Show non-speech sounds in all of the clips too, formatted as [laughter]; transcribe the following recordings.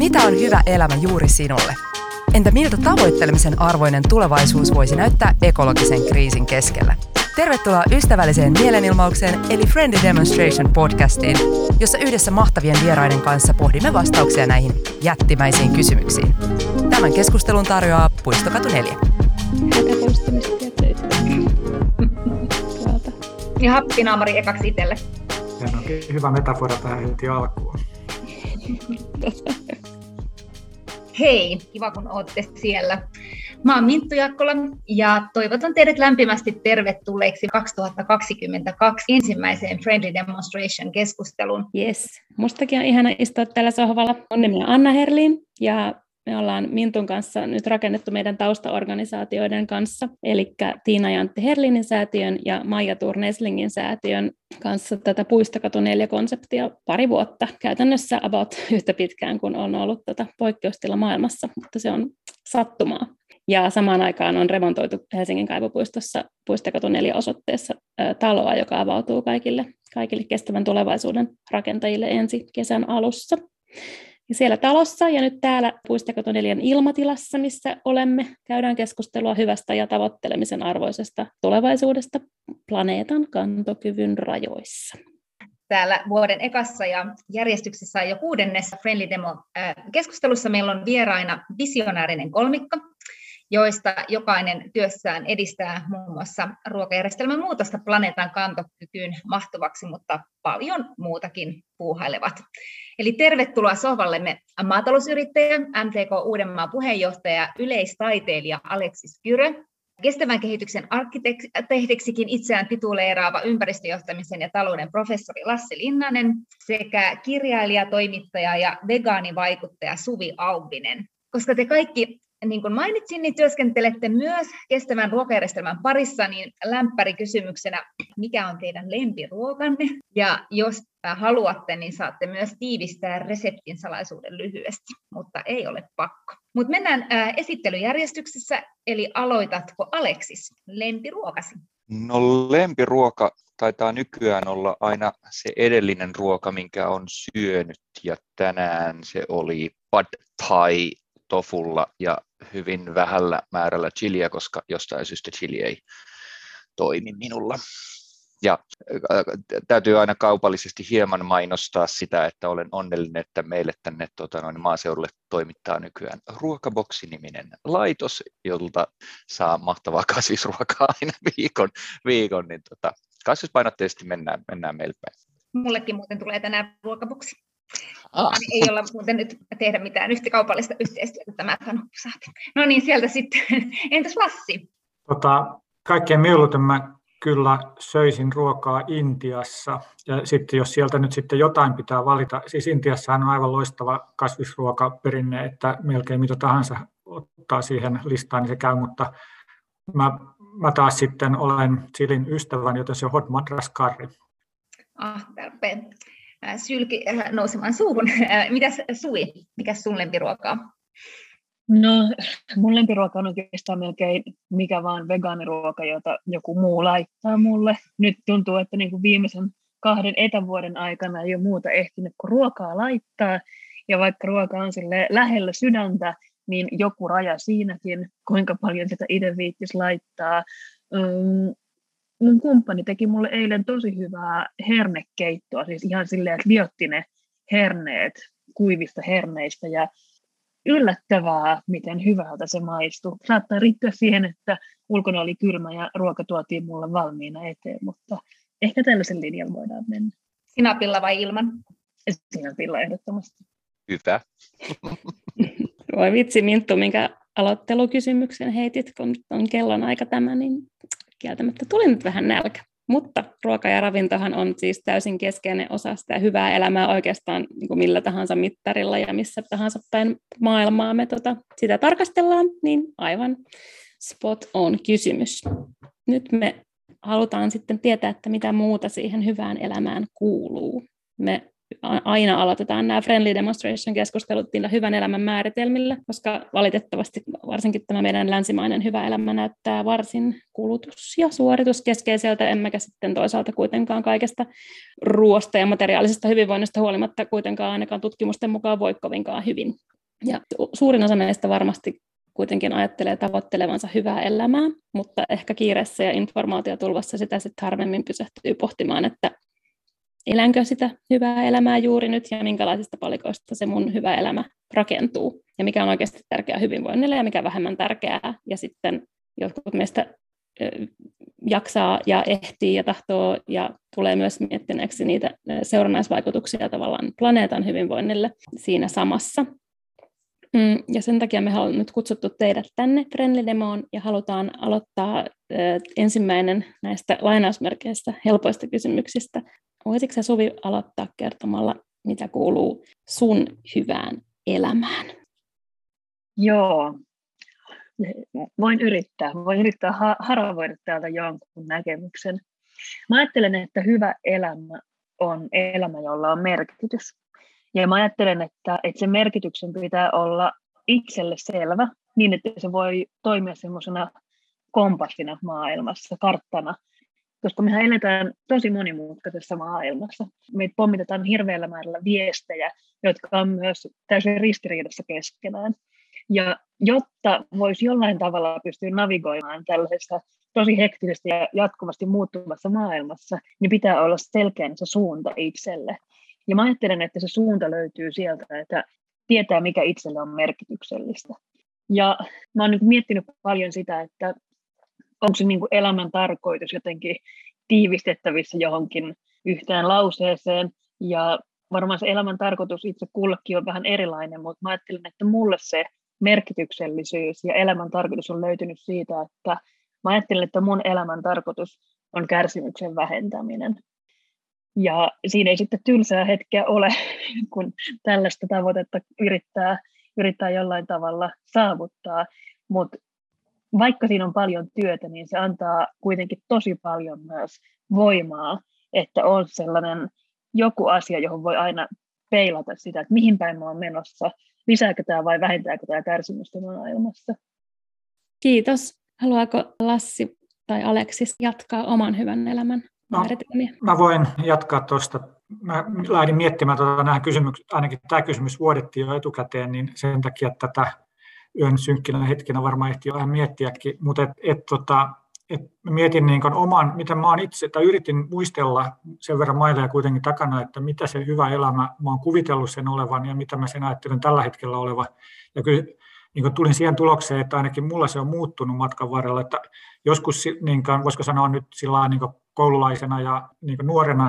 Mitä on hyvä elämä juuri sinulle? Entä miltä tavoittelemisen arvoinen tulevaisuus voisi näyttää ekologisen kriisin keskellä? Tervetuloa ystävälliseen mielenilmaukseen eli Friendly Demonstration podcastiin, jossa yhdessä mahtavien vieraiden kanssa pohdimme vastauksia näihin jättimäisiin kysymyksiin. Tämän keskustelun tarjoaa Puistokatu 4. [laughs] Ja happinaamari ekaksi itselle. hyvä metafora tähän heti alkuun. [laughs] Hei, kiva kun olette siellä. Mä oon Minttu Jakkola ja toivotan teidät lämpimästi tervetulleeksi 2022 ensimmäiseen Friendly Demonstration keskustelun. Yes, mustakin on ihana istua tällä sohvalla. On nimi Anna Herlin ja me ollaan Mintun kanssa nyt rakennettu meidän taustaorganisaatioiden kanssa, eli Tiina ja Antti Herlinin säätiön ja Maija Turneslingin säätiön kanssa tätä Puistokatu 4-konseptia pari vuotta, käytännössä about yhtä pitkään kuin on ollut tätä poikkeustila maailmassa, mutta se on sattumaa. Ja samaan aikaan on remontoitu Helsingin kaivopuistossa Puistokatu 4 osoitteessa taloa, joka avautuu kaikille, kaikille kestävän tulevaisuuden rakentajille ensi kesän alussa. Ja siellä talossa ja nyt täällä Puistokatonelian ilmatilassa, missä olemme, käydään keskustelua hyvästä ja tavoittelemisen arvoisesta tulevaisuudesta planeetan kantokyvyn rajoissa. Täällä vuoden ekassa ja järjestyksessä jo kuudennessa Friendly Demo-keskustelussa meillä on vieraina visionäärinen kolmikko, joista jokainen työssään edistää muun muassa ruokajärjestelmän muutosta planeetan kantokykyyn mahtuvaksi, mutta paljon muutakin puuhailevat. Eli tervetuloa sohvallemme maatalousyrittäjä, MTK Uudenmaan puheenjohtaja, yleistaiteilija Aleksis Kyrö, kestävän kehityksen arkkitehdiksikin itseään tituleeraava ympäristöjohtamisen ja talouden professori Lassi Linnanen sekä kirjailija, toimittaja ja vegaanivaikuttaja Suvi Auvinen. Koska te kaikki niin kuin mainitsin, niin työskentelette myös kestävän ruokajärjestelmän parissa, niin lämpäri kysymyksenä, mikä on teidän lempiruokanne? Ja jos haluatte, niin saatte myös tiivistää reseptin salaisuuden lyhyesti, mutta ei ole pakko. Mutta mennään esittelyjärjestyksessä, eli aloitatko Aleksis lempiruokasi? No lempiruoka taitaa nykyään olla aina se edellinen ruoka, minkä on syönyt, ja tänään se oli pad thai tofulla ja hyvin vähällä määrällä chiliä, koska jostain syystä chili ei toimi minulla. Ja täytyy aina kaupallisesti hieman mainostaa sitä, että olen onnellinen, että meille tänne tuota, noin maaseudulle toimittaa nykyään Ruokaboksi-niminen laitos, jolta saa mahtavaa kasvisruokaa [laughs] aina viikon, viikon niin tota, kasvispainotteisesti mennään, mennään meille päin. Mullekin muuten tulee tänään ruokaboksi. Ah. Ei olla muuten nyt tehdä mitään yhtä kaupallista yhteistyötä tämä saati. No niin, sieltä sitten. [laughs] Entäs Lassi? Tota, kaikkein mieluiten mä kyllä söisin ruokaa Intiassa. Ja sitten jos sieltä nyt sitten jotain pitää valita, siis Intiassahan on aivan loistava kasvisruokaperinne, että melkein mitä tahansa ottaa siihen listaan, niin se käy, mutta mä, mä taas sitten olen chilin ystävän, joten se on hot madras curry. Ah, tarpeen sylki nousemaan suuhun. Mitäs Sui, mikä sun lempiruoka on? No, mun lempiruoka on oikeastaan melkein mikä vaan vegaaniruoka, jota joku muu laittaa mulle. Nyt tuntuu, että niin kuin viimeisen kahden etävuoden aikana ei ole muuta ehtinyt kuin ruokaa laittaa. Ja vaikka ruoka on sille lähellä sydäntä, niin joku raja siinäkin, kuinka paljon sitä itse viittisi laittaa mun kumppani teki mulle eilen tosi hyvää hernekeittoa, siis ihan silleen, että liotti ne herneet kuivista herneistä ja yllättävää, miten hyvältä se maistui. Saattaa riittyä siihen, että ulkona oli kylmä ja ruoka tuotiin mulle valmiina eteen, mutta ehkä tällaisen linjan voidaan mennä. Sinapilla vai ilman? Sinapilla ehdottomasti. Hyvä. Voi vitsi Minttu, minkä aloittelukysymyksen heitit, kun on kellon aika tämä, niin kieltämättä tuli nyt vähän nälkä. Mutta ruoka ja ravintohan on siis täysin keskeinen osa sitä hyvää elämää oikeastaan niin kuin millä tahansa mittarilla ja missä tahansa päin maailmaa me tota, sitä tarkastellaan, niin aivan spot on kysymys. Nyt me halutaan sitten tietää, että mitä muuta siihen hyvään elämään kuuluu. Me aina aloitetaan nämä friendly demonstration keskustelut niillä hyvän elämän määritelmillä, koska valitettavasti varsinkin tämä meidän länsimainen hyvä elämä näyttää varsin kulutus- ja suorituskeskeiseltä, emmekä sitten toisaalta kuitenkaan kaikesta ruoasta ja materiaalisesta hyvinvoinnista huolimatta kuitenkaan ainakaan tutkimusten mukaan voi kovinkaan hyvin. Ja suurin osa meistä varmasti kuitenkin ajattelee tavoittelevansa hyvää elämää, mutta ehkä kiireessä ja informaatiotulvassa sitä sitten harvemmin pysähtyy pohtimaan, että elänkö sitä hyvää elämää juuri nyt ja minkälaisista palikoista se mun hyvä elämä rakentuu ja mikä on oikeasti tärkeää hyvinvoinnille ja mikä vähemmän tärkeää. Ja sitten jotkut meistä jaksaa ja ehtii ja tahtoo ja tulee myös miettineeksi niitä seurannaisvaikutuksia tavallaan planeetan hyvinvoinnille siinä samassa. Mm, ja sen takia me ollaan nyt kutsuttu teidät tänne Friendly Demoon ja halutaan aloittaa ensimmäinen näistä lainausmerkeistä helpoista kysymyksistä. Voisitko sä Suvi aloittaa kertomalla, mitä kuuluu sun hyvään elämään? Joo, voin yrittää. Voin yrittää haravoida täältä jonkun näkemyksen. Mä ajattelen, että hyvä elämä on elämä, jolla on merkitys. Ja mä ajattelen, että, että sen merkityksen pitää olla itselle selvä, niin että se voi toimia semmoisena kompassina maailmassa, karttana, koska mehän eletään tosi monimutkaisessa maailmassa. Meitä pommitetaan hirveällä määrällä viestejä, jotka on myös täysin ristiriidassa keskenään. Ja jotta voisi jollain tavalla pystyä navigoimaan tällaisessa tosi hektisesti ja jatkuvasti muuttuvassa maailmassa, niin pitää olla selkeä se suunta itselle. Ja mä ajattelen, että se suunta löytyy sieltä, että tietää, mikä itselle on merkityksellistä. Ja mä oon nyt miettinyt paljon sitä, että onko se niin kuin elämän tarkoitus jotenkin tiivistettävissä johonkin yhteen lauseeseen. Ja varmaan se elämän tarkoitus itse kullekin on vähän erilainen, mutta mä ajattelen, että mulle se merkityksellisyys ja elämän tarkoitus on löytynyt siitä, että mä ajattelen, että mun elämän tarkoitus on kärsimyksen vähentäminen. Ja siinä ei sitten tylsää hetkeä ole, [laughs] kun tällaista tavoitetta yrittää, yrittää jollain tavalla saavuttaa. Mutta vaikka siinä on paljon työtä, niin se antaa kuitenkin tosi paljon myös voimaa, että on sellainen joku asia, johon voi aina peilata sitä, että mihin päin mä oon menossa, lisääkö tämä vai vähentääkö tämä kärsimystä maailmassa. Kiitos. Haluaako Lassi tai Aleksis jatkaa oman hyvän elämän No, mä voin jatkaa tuosta. Mä lähdin miettimään tuota, nämä kysymykset, ainakin tämä kysymys vuodettiin jo etukäteen, niin sen takia tätä yön synkkinä hetkenä varmaan ehti jo vähän miettiäkin, mutta et, et, tota, et mietin niin oman, miten mä oon itse, tai yritin muistella sen verran maileja kuitenkin takana, että mitä se hyvä elämä, mä oon kuvitellut sen olevan ja mitä mä sen ajattelen tällä hetkellä oleva. Ja kyllä niin tulin siihen tulokseen, että ainakin mulla se on muuttunut matkan varrella, että joskus, niin kuin, voisiko sanoa nyt sillä niin koululaisena ja niin nuorena,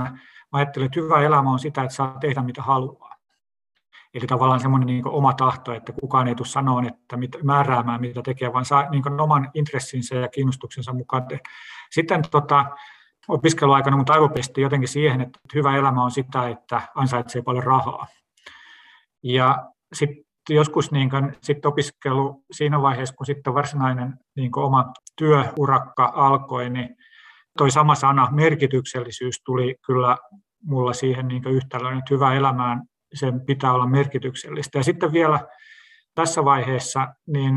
mä ajattelin, että hyvä elämä on sitä, että saa tehdä mitä haluaa. Eli tavallaan semmoinen niin oma tahto, että kukaan ei tule sanoa, että mit, määräämään mitä tekee, vaan saa niin oman intressinsä ja kiinnostuksensa mukaan. Sitten tota, opiskeluaikana mun aivo jotenkin siihen, että hyvä elämä on sitä, että ansaitsee paljon rahaa. Ja sitten joskus niin kuin, sit opiskelu siinä vaiheessa, kun sitten varsinainen niin oma työurakka alkoi, niin toi sama sana, merkityksellisyys, tuli kyllä mulla siihen niin yhtälöön, että hyvä elämään sen pitää olla merkityksellistä. Ja sitten vielä tässä vaiheessa, niin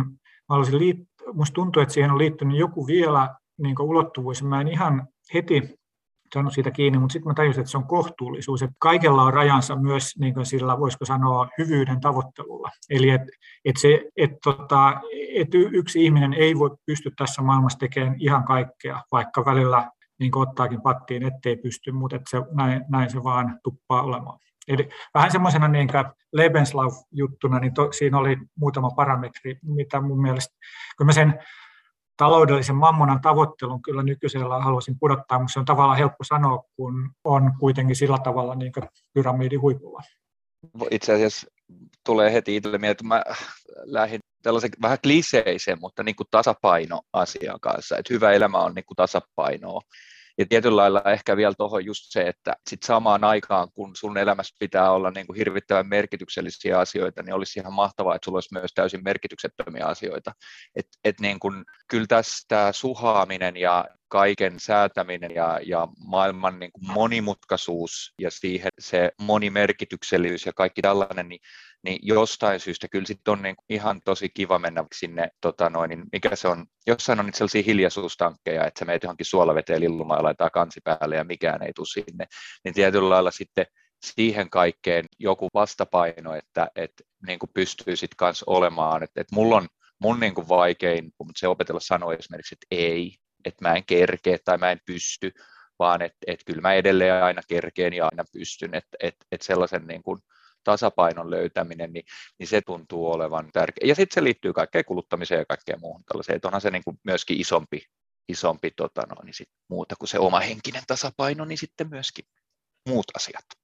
mä tuntuu, että siihen on liittynyt joku vielä niin ulottuvuus. Mä en ihan heti saanut siitä kiinni, mutta sitten mä tajusin, että se on kohtuullisuus, että kaikella on rajansa myös niin sillä, voisiko sanoa, hyvyyden tavoittelulla. Eli että et se, et tota, et yksi ihminen ei voi pysty tässä maailmassa tekemään ihan kaikkea, vaikka välillä niin ottaakin pattiin, ettei pysty, mutta että se, näin, näin se vaan tuppaa olemaan. Eli vähän semmoisena niin Lebenslauf-juttuna, niin to, siinä oli muutama parametri, mitä mun mielestä, kun mä sen taloudellisen mammonan tavoittelun kyllä nykyisellä haluaisin pudottaa, mutta se on tavallaan helppo sanoa, kun on kuitenkin sillä tavalla niin pyramidin huipulla. Itse asiassa tulee heti itselle että mä lähdin tällaisen vähän kliseisen, mutta niin kuin tasapaino asian kanssa, että hyvä elämä on niin kuin tasapainoa. Ja tietyllä lailla ehkä vielä tuohon just se, että sit samaan aikaan, kun sun elämässä pitää olla niin kuin hirvittävän merkityksellisiä asioita, niin olisi ihan mahtavaa, että sulla olisi myös täysin merkityksettömiä asioita. Et, et niin kuin, kyllä tästä suhaaminen ja kaiken säätäminen ja, ja maailman niin kuin monimutkaisuus ja siihen se monimerkityksellisyys ja kaikki tällainen, niin, niin jostain syystä kyllä sitten on niin ihan tosi kiva mennä sinne, tota noin, niin mikä se on, jossain on sellaisia hiljaisuustankkeja, että sä meet johonkin suolaveteen lillumaan ja laittaa kansi päälle ja mikään ei tule sinne, niin tietyllä lailla sitten siihen kaikkeen joku vastapaino, että, että niin kuin pystyy sitten kanssa olemaan, että, että mulla on mun niin kuin vaikein, kun se opetella sanoa esimerkiksi, että ei, että mä en kerkeä tai mä en pysty, vaan että, että kyllä mä edelleen aina kerkeen ja aina pystyn, että, että, että sellaisen niin kuin tasapainon löytäminen, niin, niin se tuntuu olevan tärkeä. Ja sitten se liittyy kaikkeen kuluttamiseen ja kaikkeen muuhun tällaiseen, että onhan se niin kuin myöskin isompi, isompi tota no, niin sit muuta kuin se oma henkinen tasapaino, niin sitten myöskin muut asiat.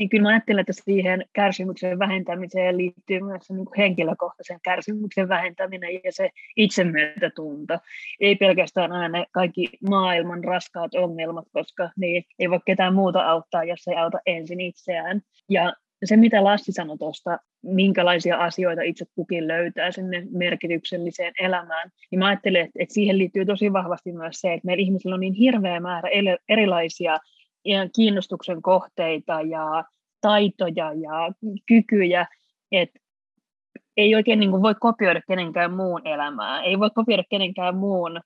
Niin kyllä mä ajattelen, että siihen kärsimyksen vähentämiseen liittyy myös se niin kuin henkilökohtaisen kärsimyksen vähentäminen ja se itsemyötätunto. Ei pelkästään aina ne kaikki maailman raskaat ongelmat, koska niin ei voi ketään muuta auttaa, jos ei auta ensin itseään. Ja se, mitä Lassi sanoi tuosta, minkälaisia asioita itse kukin löytää sinne merkitykselliseen elämään, niin mä ajattelen, että siihen liittyy tosi vahvasti myös se, että meillä ihmisillä on niin hirveä määrä erilaisia kiinnostuksen kohteita ja taitoja ja kykyjä, että ei oikein niin kuin voi kopioida kenenkään muun elämää, ei voi kopioida kenenkään muun,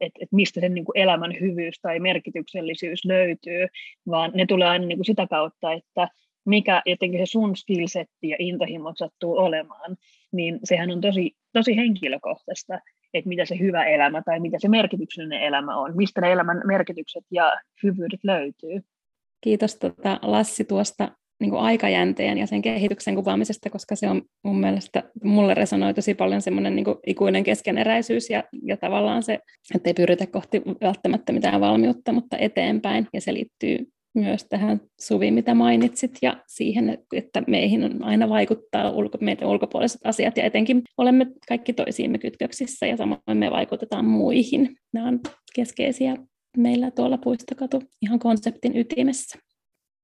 että et mistä sen niin kuin elämän hyvyys tai merkityksellisyys löytyy, vaan ne tulee aina niin kuin sitä kautta, että mikä jotenkin se sun skillsetti ja intohimot sattuu olemaan, niin sehän on tosi, tosi henkilökohtaista, että mitä se hyvä elämä tai mitä se merkityksellinen elämä on, mistä ne elämän merkitykset ja hyvyydet löytyy. Kiitos tota, Lassi tuosta niin kuin aikajänteen ja sen kehityksen kuvaamisesta, koska se on mun mielestä, mulle resonoi tosi paljon semmoinen niin ikuinen keskeneräisyys ja, ja tavallaan se, että ei pyritä kohti välttämättä mitään valmiutta, mutta eteenpäin. Ja se liittyy myös tähän Suvi, mitä mainitsit, ja siihen, että meihin on aina vaikuttaa ulko, meidän ulkopuoliset asiat, ja etenkin olemme kaikki toisiimme kytköksissä, ja samoin me vaikutetaan muihin. Nämä on keskeisiä meillä tuolla Puistokatu ihan konseptin ytimessä.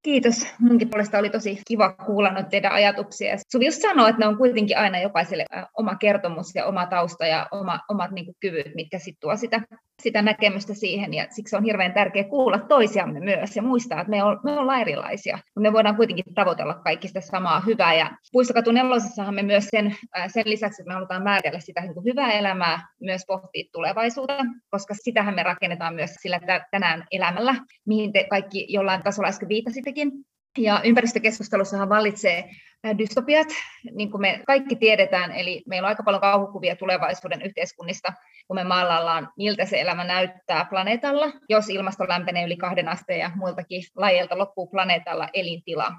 Kiitos. Munkin puolesta oli tosi kiva kuulla noita teidän ajatuksia. Suvi just sanoi, että ne on kuitenkin aina jokaiselle oma kertomus ja oma tausta ja oma, omat niin kuin, kyvyt, mitkä sitten tuo sitä, sitä näkemystä siihen. Ja siksi on hirveän tärkeää kuulla toisiamme myös ja muistaa, että me, on, me ollaan erilaisia. Me voidaan kuitenkin tavoitella kaikki sitä samaa hyvää. Ja Puistokatu nelosessahan me myös sen, sen lisäksi, että me halutaan määritellä sitä niin kuin hyvää elämää, myös pohtia tulevaisuutta, koska sitähän me rakennetaan myös sillä tänään elämällä, mihin te kaikki jollain tasolla äsken viitasitte itsekin. Ja ympäristökeskustelussahan vallitsee dystopiat, niin kuin me kaikki tiedetään, eli meillä on aika paljon kauhukuvia tulevaisuuden yhteiskunnista, kun me maalaillaan, miltä se elämä näyttää planeetalla, jos ilmasto lämpenee yli kahden asteen ja muiltakin lajeilta loppuu planeetalla elintila.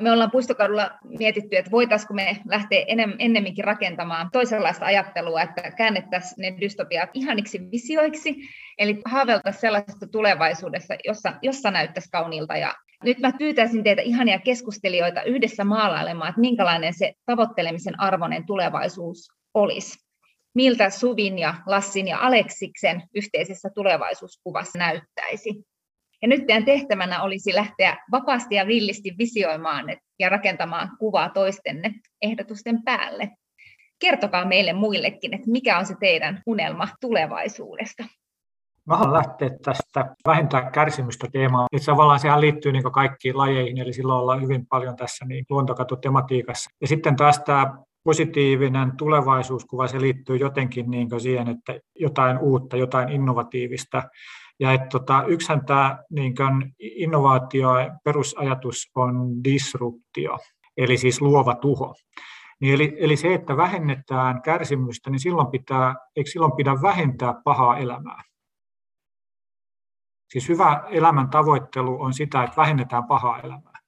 Me ollaan puistokadulla mietitty, että voitaisiinko me lähteä ennemminkin rakentamaan toisenlaista ajattelua, että käännettäisiin ne dystopiat ihaniksi visioiksi, eli haaveltaisiin sellaisesta tulevaisuudessa, jossa, jossa näyttäisi kauniilta ja nyt mä pyytäisin teitä ihania keskustelijoita yhdessä maalailemaan, että minkälainen se tavoittelemisen arvoinen tulevaisuus olisi. Miltä Suvin ja Lassin ja Aleksiksen yhteisessä tulevaisuuskuvassa näyttäisi. Ja nyt teidän tehtävänä olisi lähteä vapaasti ja villisti visioimaan ja rakentamaan kuvaa toistenne ehdotusten päälle. Kertokaa meille muillekin, että mikä on se teidän unelma tulevaisuudesta. Mä haluan lähteä tästä vähentää kärsimystä teemaa. Itse tavallaan sehän liittyy niin kaikkiin lajeihin, eli silloin ollaan hyvin paljon tässä niin luontokatotematiikassa. Ja sitten taas tämä positiivinen tulevaisuuskuva, se liittyy jotenkin niin siihen, että jotain uutta, jotain innovatiivista. Ja että tota, yksihän tämä niin innovaatio perusajatus on disruptio, eli siis luova tuho. Niin eli, eli se, että vähennetään kärsimystä, niin silloin pitää, eikö silloin pidä vähentää pahaa elämää? Siis hyvä elämän tavoittelu on sitä, että vähennetään pahaa elämää.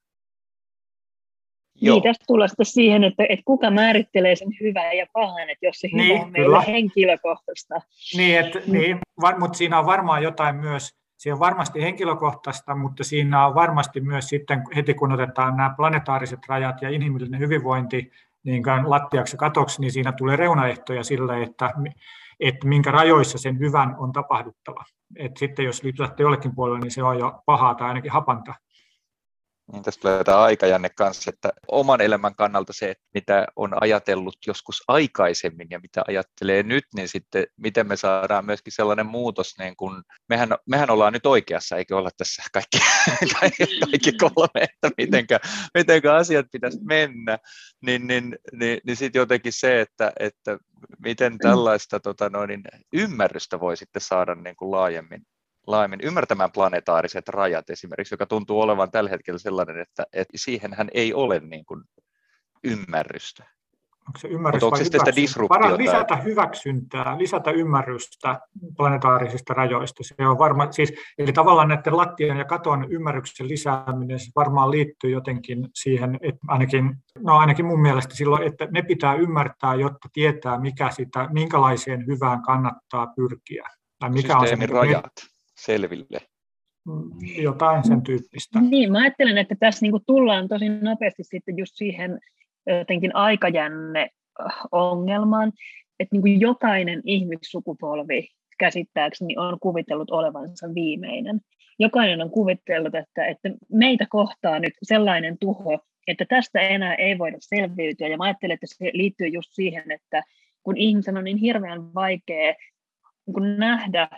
Joo. Niin, tästä tullaan sitten siihen, että, että kuka määrittelee sen hyvän ja pahan, että jos se hyvä niin, on meillä henkilökohtaista. Niin, että, mm. niin var, mutta siinä on varmaan jotain myös, siinä on varmasti henkilökohtaista, mutta siinä on varmasti myös sitten heti kun otetaan nämä planetaariset rajat ja inhimillinen hyvinvointi niin lattiaksi katoksi, niin siinä tulee reunaehtoja sille, että että minkä rajoissa sen hyvän on tapahduttava. Et sitten jos lähtee jollekin puolelle, niin se on jo pahaa tai ainakin hapanta. Niin tästä tulee tämä aikajänne kanssa, että oman elämän kannalta se, että mitä on ajatellut joskus aikaisemmin ja mitä ajattelee nyt, niin sitten miten me saadaan myöskin sellainen muutos, niin kun mehän, mehän ollaan nyt oikeassa, eikö olla tässä kaikki, kaikki, [laughs] kaikki kolme, että mitenkä, mitenkä asiat pitäisi mennä, niin, niin, niin, niin sitten jotenkin se, että, että miten tällaista tota noin, ymmärrystä voi sitten saada niin kuin laajemmin laajemmin ymmärtämään planetaariset rajat esimerkiksi, joka tuntuu olevan tällä hetkellä sellainen, että, että siihenhän ei ole niin kuin ymmärrystä. Onko se ymmärrys onko se sitä disruptiota? lisätä hyväksyntää, lisätä ymmärrystä planetaarisista rajoista. Se on varma, siis, eli tavallaan näiden lattian ja katon ymmärryksen lisääminen se varmaan liittyy jotenkin siihen, että ainakin, no ainakin mun mielestä silloin, että ne pitää ymmärtää, jotta tietää, mikä sitä, minkälaiseen hyvään kannattaa pyrkiä. Tai mikä on se rajat selville. Mm, jotain sen tyyppistä. Niin, mä ajattelen, että tässä niin tullaan tosi nopeasti sitten just siihen jotenkin aikajänne ongelmaan, että niin jokainen ihmissukupolvi käsittääkseni on kuvitellut olevansa viimeinen. Jokainen on kuvitellut, että, että meitä kohtaa nyt sellainen tuho, että tästä enää ei voida selviytyä. Ja mä ajattelen, että se liittyy just siihen, että kun ihmisen on niin hirveän vaikea niin nähdä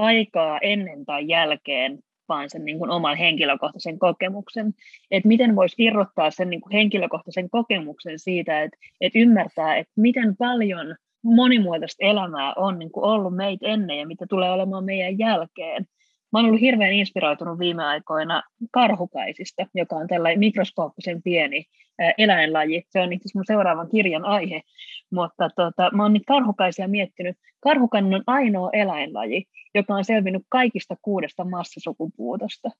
aikaa ennen tai jälkeen, vaan sen niin kuin oman henkilökohtaisen kokemuksen. Että miten voisi irrottaa sen niin kuin henkilökohtaisen kokemuksen siitä, että, että ymmärtää, että miten paljon monimuotoista elämää on niin kuin ollut meitä ennen ja mitä tulee olemaan meidän jälkeen. Mä olen ollut hirveän inspiroitunut viime aikoina karhukaisista, joka on tällainen mikroskooppisen pieni eläinlaji. Se on itse asiassa seuraavan kirjan aihe. Mutta tota, mä oon niitä karhukaisia miettinyt. Karhukainen on ainoa eläinlaji, joka on selvinnyt kaikista kuudesta massasukupuutosta.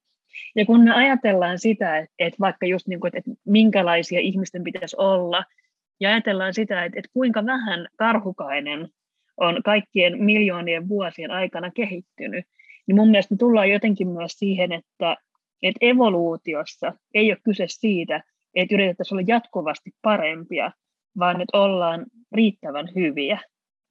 Ja kun me ajatellaan sitä, että, vaikka just niin kuin, että, että minkälaisia ihmisten pitäisi olla, ja ajatellaan sitä, että, että kuinka vähän karhukainen on kaikkien miljoonien vuosien aikana kehittynyt, niin mun mielestä me tullaan jotenkin myös siihen, että, että evoluutiossa ei ole kyse siitä, että yritettäisiin olla jatkuvasti parempia, vaan että ollaan riittävän hyviä.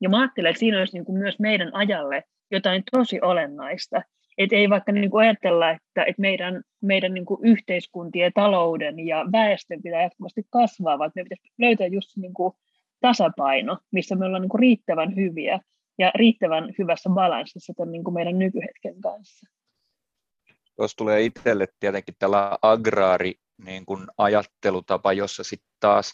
Ja mä ajattelen, että siinä olisi niin kuin myös meidän ajalle jotain tosi olennaista. Että ei vaikka niin kuin ajatella, että, että meidän, meidän niin kuin yhteiskuntien, talouden ja väestön pitää jatkuvasti kasvaa, vaan meidän pitäisi löytää just niin kuin tasapaino, missä me ollaan niin kuin riittävän hyviä ja riittävän hyvässä balanssissa tämän niin kuin meidän nykyhetken kanssa. Tuossa tulee itselle tietenkin tällä agraari niin kuin ajattelutapa, jossa sitten taas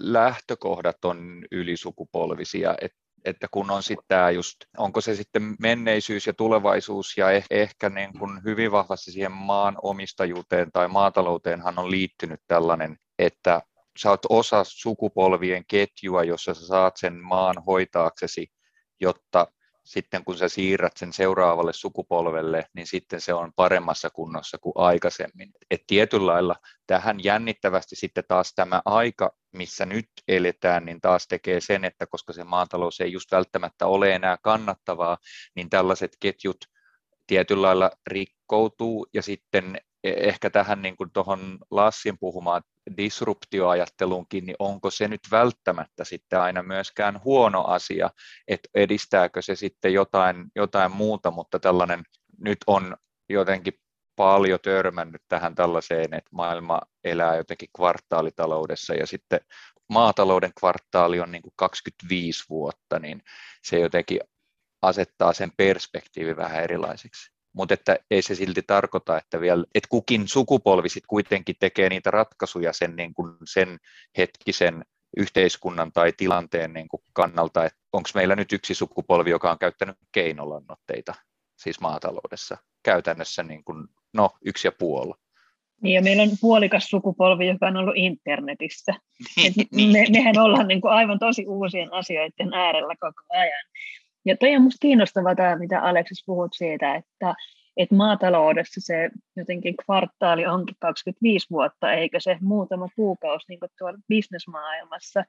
lähtökohdat on ylisukupolvisia, että että kun on sitten tämä just, onko se sitten menneisyys ja tulevaisuus ja eh, ehkä niin kuin hyvin vahvasti siihen maan omistajuuteen tai maatalouteenhan on liittynyt tällainen, että sä oot osa sukupolvien ketjua, jossa sä saat sen maan hoitaaksesi, jotta sitten kun sä siirrät sen seuraavalle sukupolvelle, niin sitten se on paremmassa kunnossa kuin aikaisemmin. Et tietyllä lailla tähän jännittävästi sitten taas tämä aika, missä nyt eletään, niin taas tekee sen, että koska se maatalous ei just välttämättä ole enää kannattavaa, niin tällaiset ketjut tietyllä lailla rikkoutuu ja sitten e- ehkä tähän niin kuin tuohon Lassin puhumaan disruptioajatteluunkin, niin onko se nyt välttämättä sitten aina myöskään huono asia, että edistääkö se sitten jotain, jotain muuta, mutta tällainen nyt on jotenkin paljon törmännyt tähän tällaiseen, että maailma elää jotenkin kvartaalitaloudessa ja sitten maatalouden kvartaali on niin kuin 25 vuotta, niin se jotenkin asettaa sen perspektiivi vähän erilaiseksi mutta että ei se silti tarkoita, että, vielä, että kukin sukupolvi sit kuitenkin tekee niitä ratkaisuja sen, niin kuin sen hetkisen yhteiskunnan tai tilanteen niin kuin kannalta, että onko meillä nyt yksi sukupolvi, joka on käyttänyt keinolannoitteita siis maataloudessa käytännössä niin kuin, no, yksi ja puoli. Niin, ja meillä on puolikas sukupolvi, joka on ollut internetissä. [laughs] niin. Me, mehän ollaan niin kuin aivan tosi uusien asioiden äärellä koko ajan. Ja toi on minusta kiinnostavaa tämä, mitä Aleksis puhut siitä, että, että maataloudessa se jotenkin kvartaali onkin 25 vuotta, eikä se muutama kuukausi niin tuolla bisnesmaailmassa.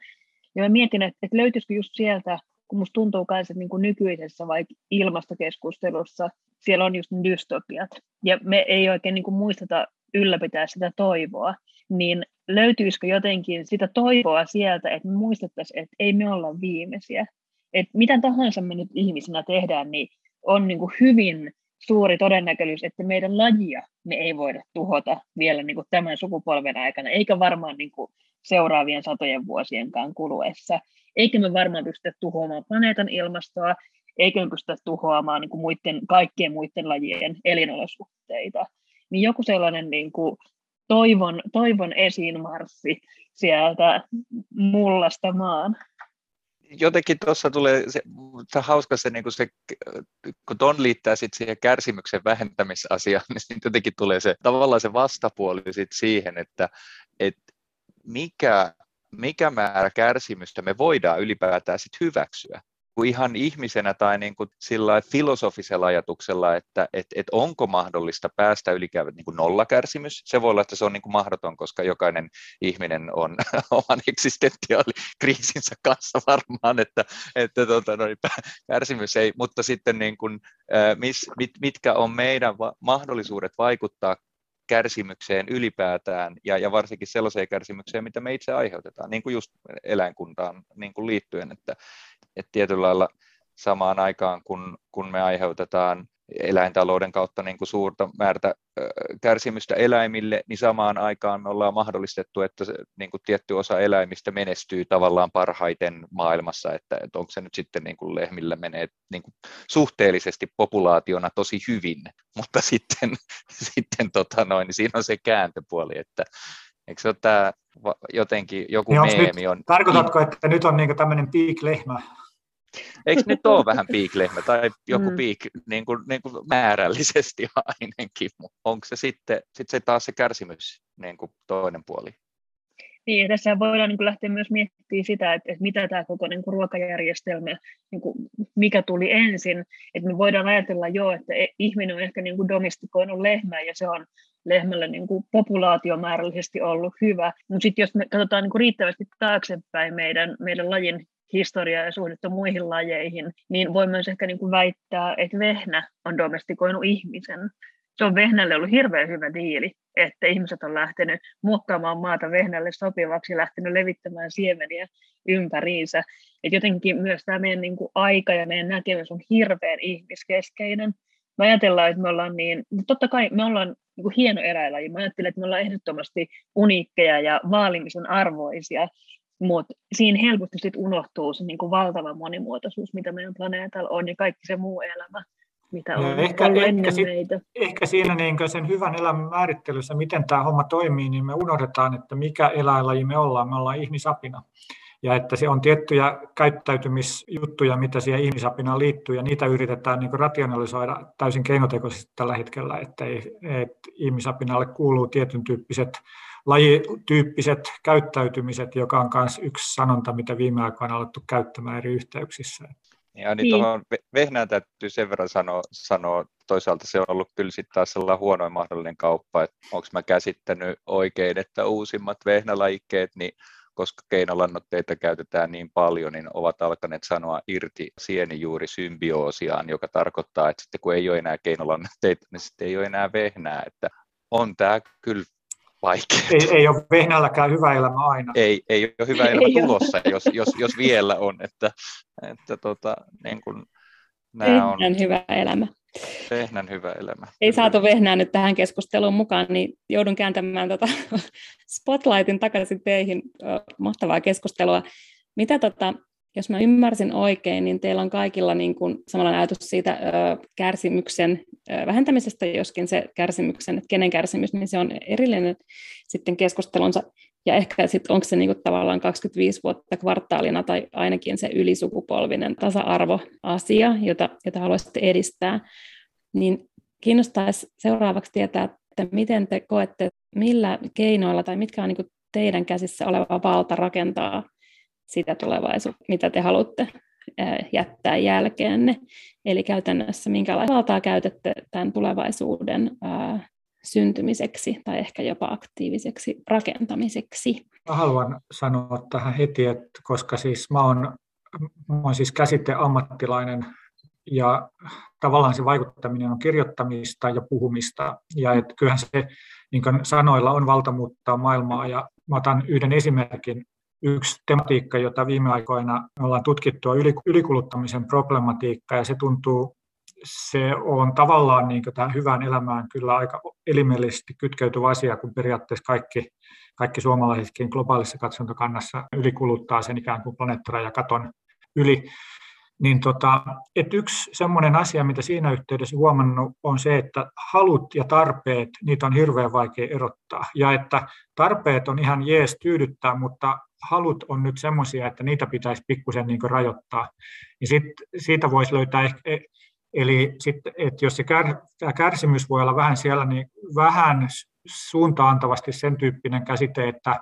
Ja mä mietin, että, että löytyisikö just sieltä, kun musta tuntuu myös, että niin kuin nykyisessä vaikka ilmastokeskustelussa siellä on just dystopiat, ja me ei oikein niin kuin muisteta ylläpitää sitä toivoa, niin löytyisikö jotenkin sitä toivoa sieltä, että me muistettaisiin, että ei me olla viimeisiä, että mitä tahansa me nyt ihmisinä tehdään, niin on niin kuin hyvin suuri todennäköisyys, että meidän lajia me ei voida tuhota vielä niin kuin tämän sukupolven aikana, eikä varmaan niin kuin seuraavien satojen vuosienkaan kuluessa. Eikä me varmaan pystytä tuhoamaan planeetan ilmastoa, eikä me pystytä tuhoamaan niin kuin muiden, kaikkien muiden lajien elinolosuhteita. Niin joku sellainen niin kuin toivon, toivon esiinmarssi sieltä mullasta maan jotenkin tuossa tulee se, se hauska se, niin se, kun ton liittää sit siihen kärsimyksen vähentämisasiaan, [laughs] niin sitten jotenkin tulee se tavallaan se vastapuoli sit siihen, että et mikä, mikä määrä kärsimystä me voidaan ylipäätään sit hyväksyä ihan ihmisenä tai niin kuin sillä filosofisella ajatuksella, että et, et onko mahdollista päästä yli niin kuin nollakärsimys. Se voi olla, että se on niin kuin mahdoton, koska jokainen ihminen on [laughs] oman eksistentiaalikriisinsä kanssa varmaan, että, että tota, no, kärsimys ei, mutta sitten niin kuin, mis, mit, mitkä on meidän va- mahdollisuudet vaikuttaa kärsimykseen ylipäätään ja, ja varsinkin sellaiseen kärsimykseen, mitä me itse aiheutetaan, niin kuin just eläinkuntaan niin kuin liittyen, että, että tietyllä lailla samaan aikaan, kun, kun me aiheutetaan eläintalouden kautta niin kuin suurta määrää kärsimystä eläimille, niin samaan aikaan me ollaan mahdollistettu, että se, niin kuin tietty osa eläimistä menestyy tavallaan parhaiten maailmassa, että, että onko se nyt sitten niin kuin lehmillä menee niin kuin suhteellisesti populaationa tosi hyvin, mutta sitten, [laughs] sitten tota noin, niin siinä on se kääntöpuoli, että eikö se ole tämä jotenkin joku niin meemi on... Tarkoitatko, että nyt on niin tämmöinen piiklehmä Eikö nyt ole vähän piiklehmä tai joku mm. piik niin kuin, niin kuin määrällisesti [laughs] ainakin, onko se sitten sit se taas se kärsimys niin kuin toinen puoli? Niin, ja tässä voidaan niin lähteä myös miettimään sitä, että, että mitä tämä koko niin kuin ruokajärjestelmä, niin kuin, mikä tuli ensin. Että me voidaan ajatella jo, että e, ihminen on ehkä niin kuin domestikoinut lehmää ja se on lehmälle niin kuin populaatiomäärällisesti ollut hyvä. Mutta sitten jos me katsotaan niin kuin riittävästi taaksepäin meidän, meidän lajin historiaa ja suhdetta muihin lajeihin, niin voi myös ehkä niin kuin väittää, että vehnä on domestikoinut ihmisen. Se on vehnälle ollut hirveän hyvä diili, että ihmiset on lähtenyt muokkaamaan maata vehnälle sopivaksi, lähtenyt levittämään siemeniä ympäriinsä. Et jotenkin myös tämä meidän niin kuin aika ja meidän näkemys on hirveän ihmiskeskeinen. Me ajatellaan, että me ollaan niin, totta kai me ollaan niin kuin hieno eräilaji. Mä ajattelen, että me ollaan ehdottomasti uniikkeja ja vaalimisen arvoisia, mutta siinä helposti sit unohtuu se niinku valtava monimuotoisuus, mitä meidän planeetalla on, ja kaikki se muu elämä, mitä on ehkä, ollut ennen ehkä, meitä. Ehkä siinä niin sen hyvän elämän määrittelyssä, miten tämä homma toimii, niin me unohdetaan, että mikä eläinlaji me ollaan. Me ollaan ihmisapina. Ja että se on tiettyjä käyttäytymisjuttuja, mitä siihen ihmisapinaan liittyy, ja niitä yritetään niin rationalisoida täysin keinotekoisesti tällä hetkellä, että, ei, että ihmisapinalle kuuluu tietyn tyyppiset lajityyppiset käyttäytymiset, joka on myös yksi sanonta, mitä viime aikoina on alettu käyttämään eri yhteyksissä. Ja niin, niin. tuohon vehnään täytyy sen verran sanoa, sanoa, toisaalta se on ollut kyllä sitten taas sellainen huonoin mahdollinen kauppa, että onko mä käsittänyt oikein, että uusimmat vehnälajikkeet, niin koska keinolannoitteita käytetään niin paljon, niin ovat alkaneet sanoa irti sienijuurisymbiosiaan, joka tarkoittaa, että sitten kun ei ole enää keinolannoitteita, niin sitten ei ole enää vehnää. Että on tämä kyllä vaikeaa. Ei, ei ole vehnälläkään hyvä elämä aina. Ei, ei ole hyvä elämä [laughs] ei tulossa, jos, jos, jos vielä on. Että, että tota, niin kuin, nämä on... hyvä elämä. Vehnän hyvä elämä. Ei saatu vehnää nyt tähän keskusteluun mukaan, niin joudun kääntämään tota [laughs] spotlightin takaisin teihin. Mahtavaa keskustelua. Mitä tota, jos mä ymmärsin oikein, niin teillä on kaikilla niin kuin samalla ajatus siitä ö, kärsimyksen ö, vähentämisestä, joskin se kärsimyksen, että kenen kärsimys, niin se on erillinen sitten keskustelunsa. Ja ehkä sitten onko se niin kuin tavallaan 25 vuotta kvartaalina tai ainakin se ylisukupolvinen tasa-arvoasia, jota, jota haluaisitte edistää. Niin kiinnostaisi seuraavaksi tietää, että miten te koette, millä keinoilla tai mitkä on niin kuin teidän käsissä oleva valta rakentaa sitä tulevaisuutta, mitä te haluatte jättää jälkeenne. Eli käytännössä minkälaista valtaa käytätte tämän tulevaisuuden syntymiseksi tai ehkä jopa aktiiviseksi rakentamiseksi. Mä haluan sanoa tähän heti, että koska siis mä oon, mä oon siis käsiteammattilainen ja tavallaan se vaikuttaminen on kirjoittamista ja puhumista. Ja et kyllähän se niin sanoilla on valta muuttaa maailmaa. Ja mä otan yhden esimerkin yksi tematiikka, jota viime aikoina ollaan tutkittu, on ylikuluttamisen problematiikka, ja se tuntuu se on tavallaan niin tähän hyvään elämään kyllä aika elimellisesti kytkeytyvä asia, kun periaatteessa kaikki, kaikki suomalaisetkin globaalissa katsontokannassa ylikuluttaa sen ikään kuin katon yli. Niin tota, että yksi semmoinen asia, mitä siinä yhteydessä huomannut, on se, että halut ja tarpeet, niitä on hirveän vaikea erottaa. Ja että tarpeet on ihan jees tyydyttää, mutta halut on nyt semmoisia, että niitä pitäisi pikkusen niin rajoittaa. Ja sit, siitä voisi löytää ehkä, e, eli sit, että jos se kär, tämä kärsimys voi olla vähän siellä, niin vähän suuntaantavasti sen tyyppinen käsite, että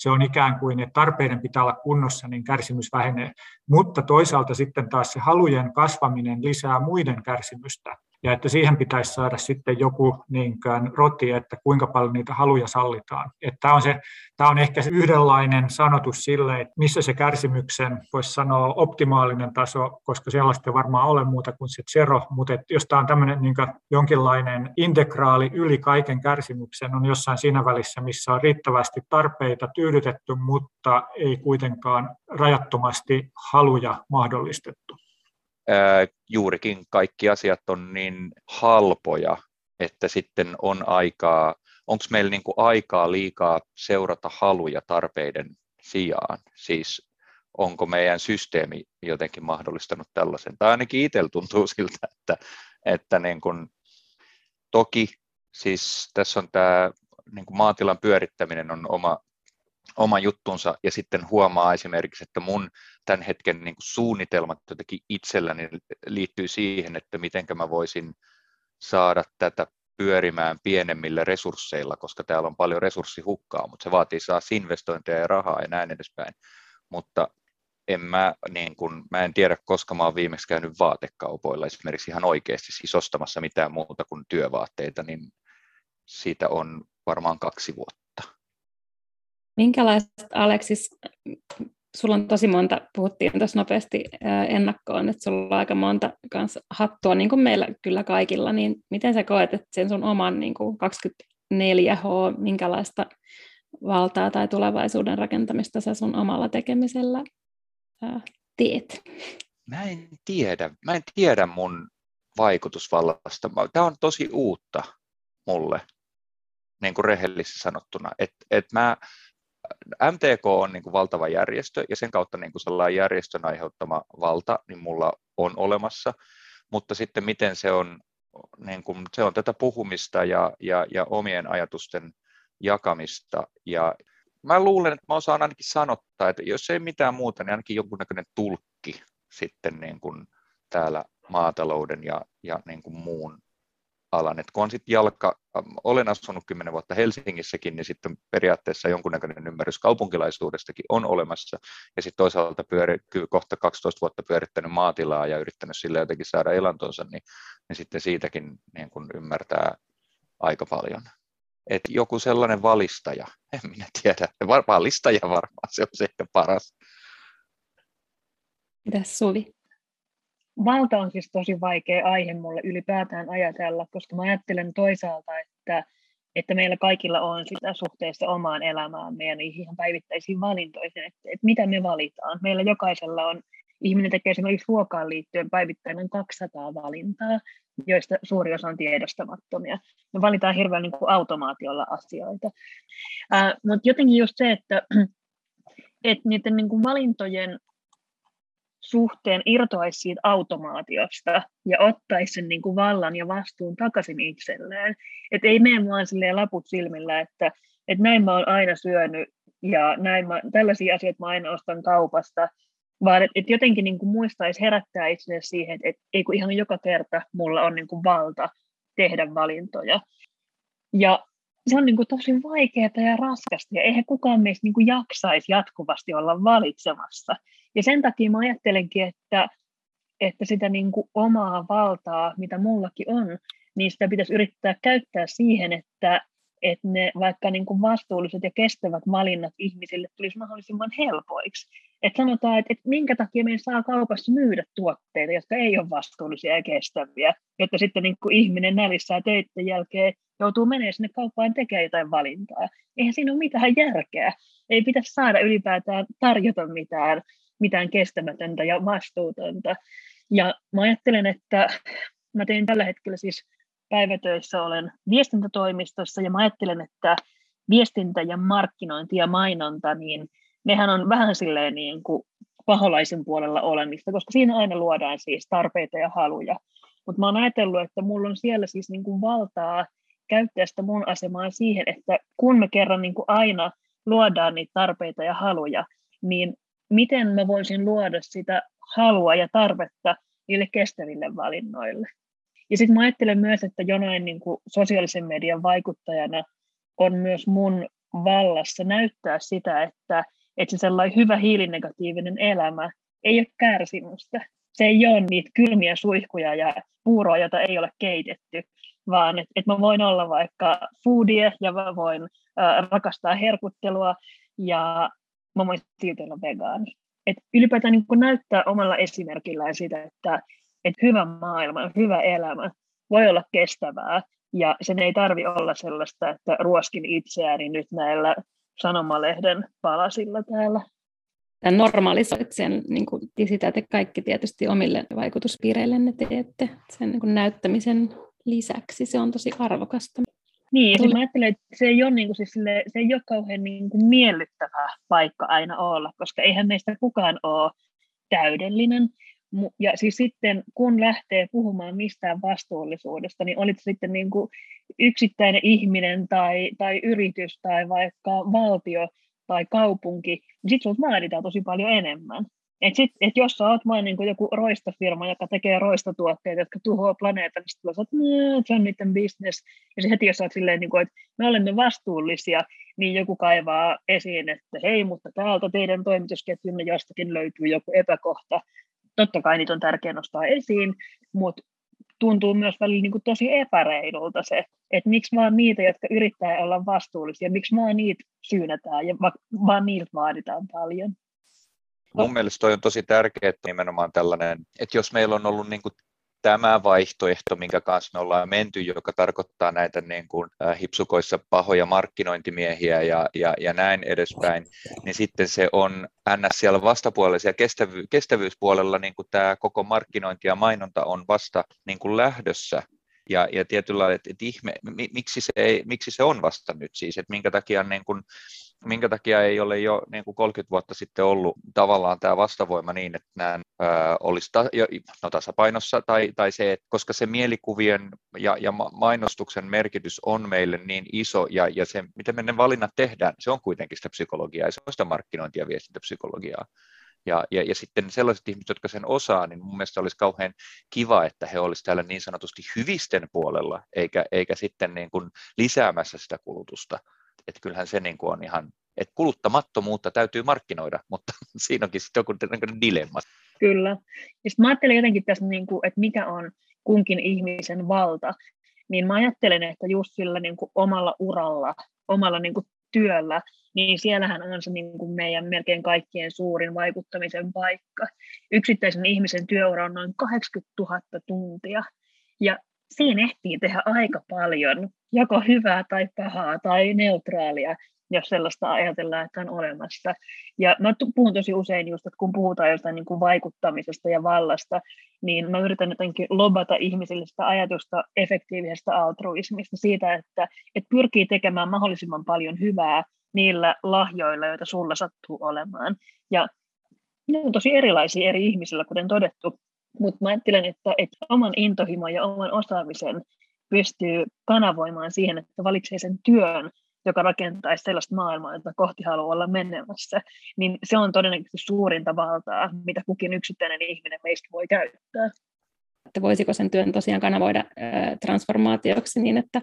se on ikään kuin, että tarpeiden pitää olla kunnossa, niin kärsimys vähenee. Mutta toisaalta sitten taas se halujen kasvaminen lisää muiden kärsimystä ja että siihen pitäisi saada sitten joku niinkään roti, että kuinka paljon niitä haluja sallitaan. Että tämä, on se, tämä on ehkä se yhdenlainen sanotus sille, että missä se kärsimyksen, voisi sanoa optimaalinen taso, koska sellaista ei varmaan ole muuta kuin se zero, mutta että jos tämä on tämmöinen niin jonkinlainen integraali yli kaiken kärsimyksen, on jossain siinä välissä, missä on riittävästi tarpeita tyydytetty, mutta ei kuitenkaan rajattomasti haluja mahdollistettu juurikin kaikki asiat on niin halpoja, että sitten on aikaa, onko meillä niin kuin aikaa liikaa seurata haluja tarpeiden sijaan? Siis onko meidän systeemi jotenkin mahdollistanut tällaisen? Tai ainakin itsellä tuntuu siltä, että, että niin kuin, toki siis tässä on tämä niin kuin maatilan pyörittäminen on oma oma juttunsa ja sitten huomaa esimerkiksi, että mun tämän hetken niin kuin suunnitelmat jotenkin itselläni liittyy siihen, että miten mä voisin saada tätä pyörimään pienemmillä resursseilla, koska täällä on paljon resurssihukkaa, mutta se vaatii saa investointeja ja rahaa ja näin edespäin. Mutta en mä, niin kun, mä en tiedä, koska mä oon viimeksi käynyt vaatekaupoilla esimerkiksi ihan oikeasti siis ostamassa mitään muuta kuin työvaatteita, niin siitä on varmaan kaksi vuotta. Minkälaista, Aleksis, sulla on tosi monta, puhuttiin tuossa nopeasti ennakkoon, että sulla on aika monta kanssa hattua, niin kuin meillä kyllä kaikilla, niin miten sä koet, että sen sun oman niin kuin 24H, minkälaista valtaa tai tulevaisuuden rakentamista sä sun omalla tekemisellä teet? Mä en tiedä. Mä en tiedä mun vaikutusvallasta. Tämä on tosi uutta mulle, niin kuin rehellisesti sanottuna. Et, et mä, MTK on niin kuin valtava järjestö ja sen kautta niin kuin sellainen järjestön aiheuttama valta niin mulla on olemassa, mutta sitten miten se on, niin kuin, se on tätä puhumista ja, ja, ja omien ajatusten jakamista. Ja mä luulen, että mä osaan ainakin sanottaa, että jos ei mitään muuta, niin ainakin jonkunnäköinen tulkki sitten niin kuin täällä maatalouden ja, ja niin kuin muun alan. Et kun on sitten jalka, olen asunut kymmenen vuotta Helsingissäkin, niin sitten periaatteessa jonkunnäköinen ymmärrys kaupunkilaisuudestakin on olemassa. Ja sitten toisaalta pyöri, kohta 12 vuotta pyörittänyt maatilaa ja yrittänyt sille jotenkin saada elantonsa, niin, niin sitten siitäkin niin kun ymmärtää aika paljon. Et joku sellainen valistaja, [laughs] en minä tiedä, valistaja varmaan, se on se ehkä paras. Mitäs Suvi? Valta on siis tosi vaikea aihe mulle ylipäätään ajatella, koska mä ajattelen toisaalta, että, että meillä kaikilla on sitä suhteessa omaan elämäämme ja niihin ihan päivittäisiin valintoihin, että, että mitä me valitaan. Meillä jokaisella on, ihminen tekee esimerkiksi ruokaan liittyen päivittäin 200 valintaa, joista suuri osa on tiedostamattomia. Me valitaan hirveän niin kuin automaatiolla asioita. Äh, mutta jotenkin just se, että, [clears throat] että niiden niin kuin valintojen suhteen irtoaisi siitä automaatiosta ja ottaisi sen niin kuin vallan ja vastuun takaisin itselleen. Että ei mene vaan silleen laput silmillä, että, että näin mä oon aina syönyt ja näin mä, tällaisia asioita mä aina ostan kaupasta, vaan että, että jotenkin niin kuin muistaisi herättää itselle siihen, että, että ei kun ihan joka kerta mulla on niin kuin valta tehdä valintoja. Ja se on niin kuin tosi vaikeaa ja raskasta, ja eihän kukaan meistä niin kuin jaksaisi jatkuvasti olla valitsemassa. Ja sen takia mä ajattelenkin, että, että sitä niin kuin omaa valtaa, mitä mullakin on, niin sitä pitäisi yrittää käyttää siihen, että, että ne vaikka niin kuin vastuulliset ja kestävät valinnat ihmisille tulisi mahdollisimman helpoiksi. Että sanotaan, että, että minkä takia meidän saa kaupassa myydä tuotteita, jotka ei ole vastuullisia ja kestäviä, jotta sitten niin kuin ihminen nälissään töiden jälkeen joutuu menemään sinne kauppaan tekemään jotain valintaa. Eihän siinä ole mitään järkeä. Ei pitäisi saada ylipäätään tarjota mitään mitään kestämätöntä ja vastuutonta. Ja mä ajattelen, että mä teen tällä hetkellä siis päivätöissä, olen viestintätoimistossa ja mä ajattelen, että viestintä ja markkinointi ja mainonta, niin nehän on vähän silleen niin kuin paholaisen puolella olemista, koska siinä aina luodaan siis tarpeita ja haluja. Mutta mä oon ajatellut, että mulla on siellä siis niin kuin valtaa käyttää sitä mun asemaa siihen, että kun me kerran niin kuin aina luodaan niitä tarpeita ja haluja, niin miten mä voisin luoda sitä halua ja tarvetta niille kestäville valinnoille. Ja sitten mä ajattelen myös, että jonain niin kuin sosiaalisen median vaikuttajana on myös mun vallassa näyttää sitä, että, että se sellainen hyvä hiilinegatiivinen elämä ei ole kärsimystä. Se ei ole niitä kylmiä suihkuja ja puuroa, jota ei ole keitetty, vaan että et mä voin olla vaikka foodie ja mä voin äh, rakastaa herkuttelua ja mä voin silti olla vegaani. Et ylipäätään niin näyttää omalla esimerkillään sitä, että et hyvä maailma, hyvä elämä voi olla kestävää ja sen ei tarvi olla sellaista, että ruoskin itseäni nyt näillä sanomalehden palasilla täällä. Tämän normalisoit sen, niin kuin, sitä te kaikki tietysti omille vaikutuspiireillenne teette sen niin kuin näyttämisen lisäksi. Se on tosi arvokasta. Niin, ja Tuli... mä ajattelen, että se ei ole, niin kuin, siis sille, se ei ole kauhean niin kuin miellyttävä paikka aina olla, koska eihän meistä kukaan ole täydellinen. Ja siis sitten, kun lähtee puhumaan mistään vastuullisuudesta, niin olit sitten niin kuin yksittäinen ihminen tai, tai yritys tai vaikka valtio tai kaupunki, niin sitten sinulta vaaditaan tosi paljon enemmän. Et sit, et jos sä oot vain niin joku roistafirma, joka tekee roistatuotteita, jotka tuhoaa planeetan, niin sitten sä oot, se on niiden business. Ja heti jos sä oot silleen, niin kuin, että me olemme vastuullisia, niin joku kaivaa esiin, että hei, mutta täältä teidän toimitusketjunne jostakin löytyy joku epäkohta. Totta kai niitä on tärkeää nostaa esiin, mutta tuntuu myös välillä niin kuin tosi epäreilulta se, että miksi vaan niitä, jotka yrittää olla vastuullisia, miksi vaan niitä syynätään ja vaan niiltä vaaditaan paljon. Mun mielestä toi on tosi tärkeää nimenomaan tällainen, että jos meillä on ollut niin kuin tämä vaihtoehto, minkä kanssa me ollaan menty, joka tarkoittaa näitä niin kuin, äh, hipsukoissa pahoja markkinointimiehiä ja, ja, ja näin edespäin, niin sitten se on ns. siellä vastapuolella ja kestävy, kestävyyspuolella niin kuin tämä koko markkinointi ja mainonta on vasta niin kuin lähdössä. Ja, ja tietyllä lailla, että, että ihme, miksi, se ei, miksi se on vasta nyt siis, että minkä takia niin kuin, minkä takia ei ole jo niin kuin 30 vuotta sitten ollut tavallaan tämä vastavoima niin, että nämä olisi ta, jo, no, tasapainossa, tai, tai se, että koska se mielikuvien ja, ja mainostuksen merkitys on meille niin iso, ja, ja se, miten me ne valinnat tehdään, se on kuitenkin sitä psykologiaa, ja se on sitä markkinointia ja viestintäpsykologiaa. Ja, ja, ja sitten sellaiset ihmiset, jotka sen osaa, niin mun mielestä olisi kauhean kiva, että he olisivat täällä niin sanotusti hyvisten puolella, eikä, eikä sitten niin kuin lisäämässä sitä kulutusta että kyllähän se niin kuin on ihan, että kuluttamattomuutta täytyy markkinoida, mutta [laughs] siinä onkin sitten joku dilemma. Kyllä. Ja sitten mä ajattelen jotenkin tässä, niin kuin, että mikä on kunkin ihmisen valta, niin mä ajattelen, että just sillä niin kuin omalla uralla, omalla niin kuin työllä, niin siellähän on se niin kuin meidän melkein kaikkien suurin vaikuttamisen paikka. Yksittäisen ihmisen työura on noin 80 000 tuntia, ja siinä ehtii tehdä aika paljon, joko hyvää tai pahaa tai neutraalia, jos sellaista ajatellaan, että on olemassa. Ja mä puhun tosi usein just, että kun puhutaan jostain niin kuin vaikuttamisesta ja vallasta, niin mä yritän jotenkin lobata ihmisille sitä ajatusta efektiivisestä altruismista, siitä, että, että pyrkii tekemään mahdollisimman paljon hyvää niillä lahjoilla, joita sulla sattuu olemaan. Ja ne on tosi erilaisia eri ihmisillä, kuten todettu, mutta mä ajattelen, että, että oman intohimon ja oman osaamisen pystyy kanavoimaan siihen, että valitsee sen työn, joka rakentaisi sellaista maailmaa, jota kohti haluaa olla menemässä, niin se on todennäköisesti suurinta valtaa, mitä kukin yksittäinen ihminen meistä voi käyttää. Että voisiko sen työn tosiaan kanavoida transformaatioksi niin, että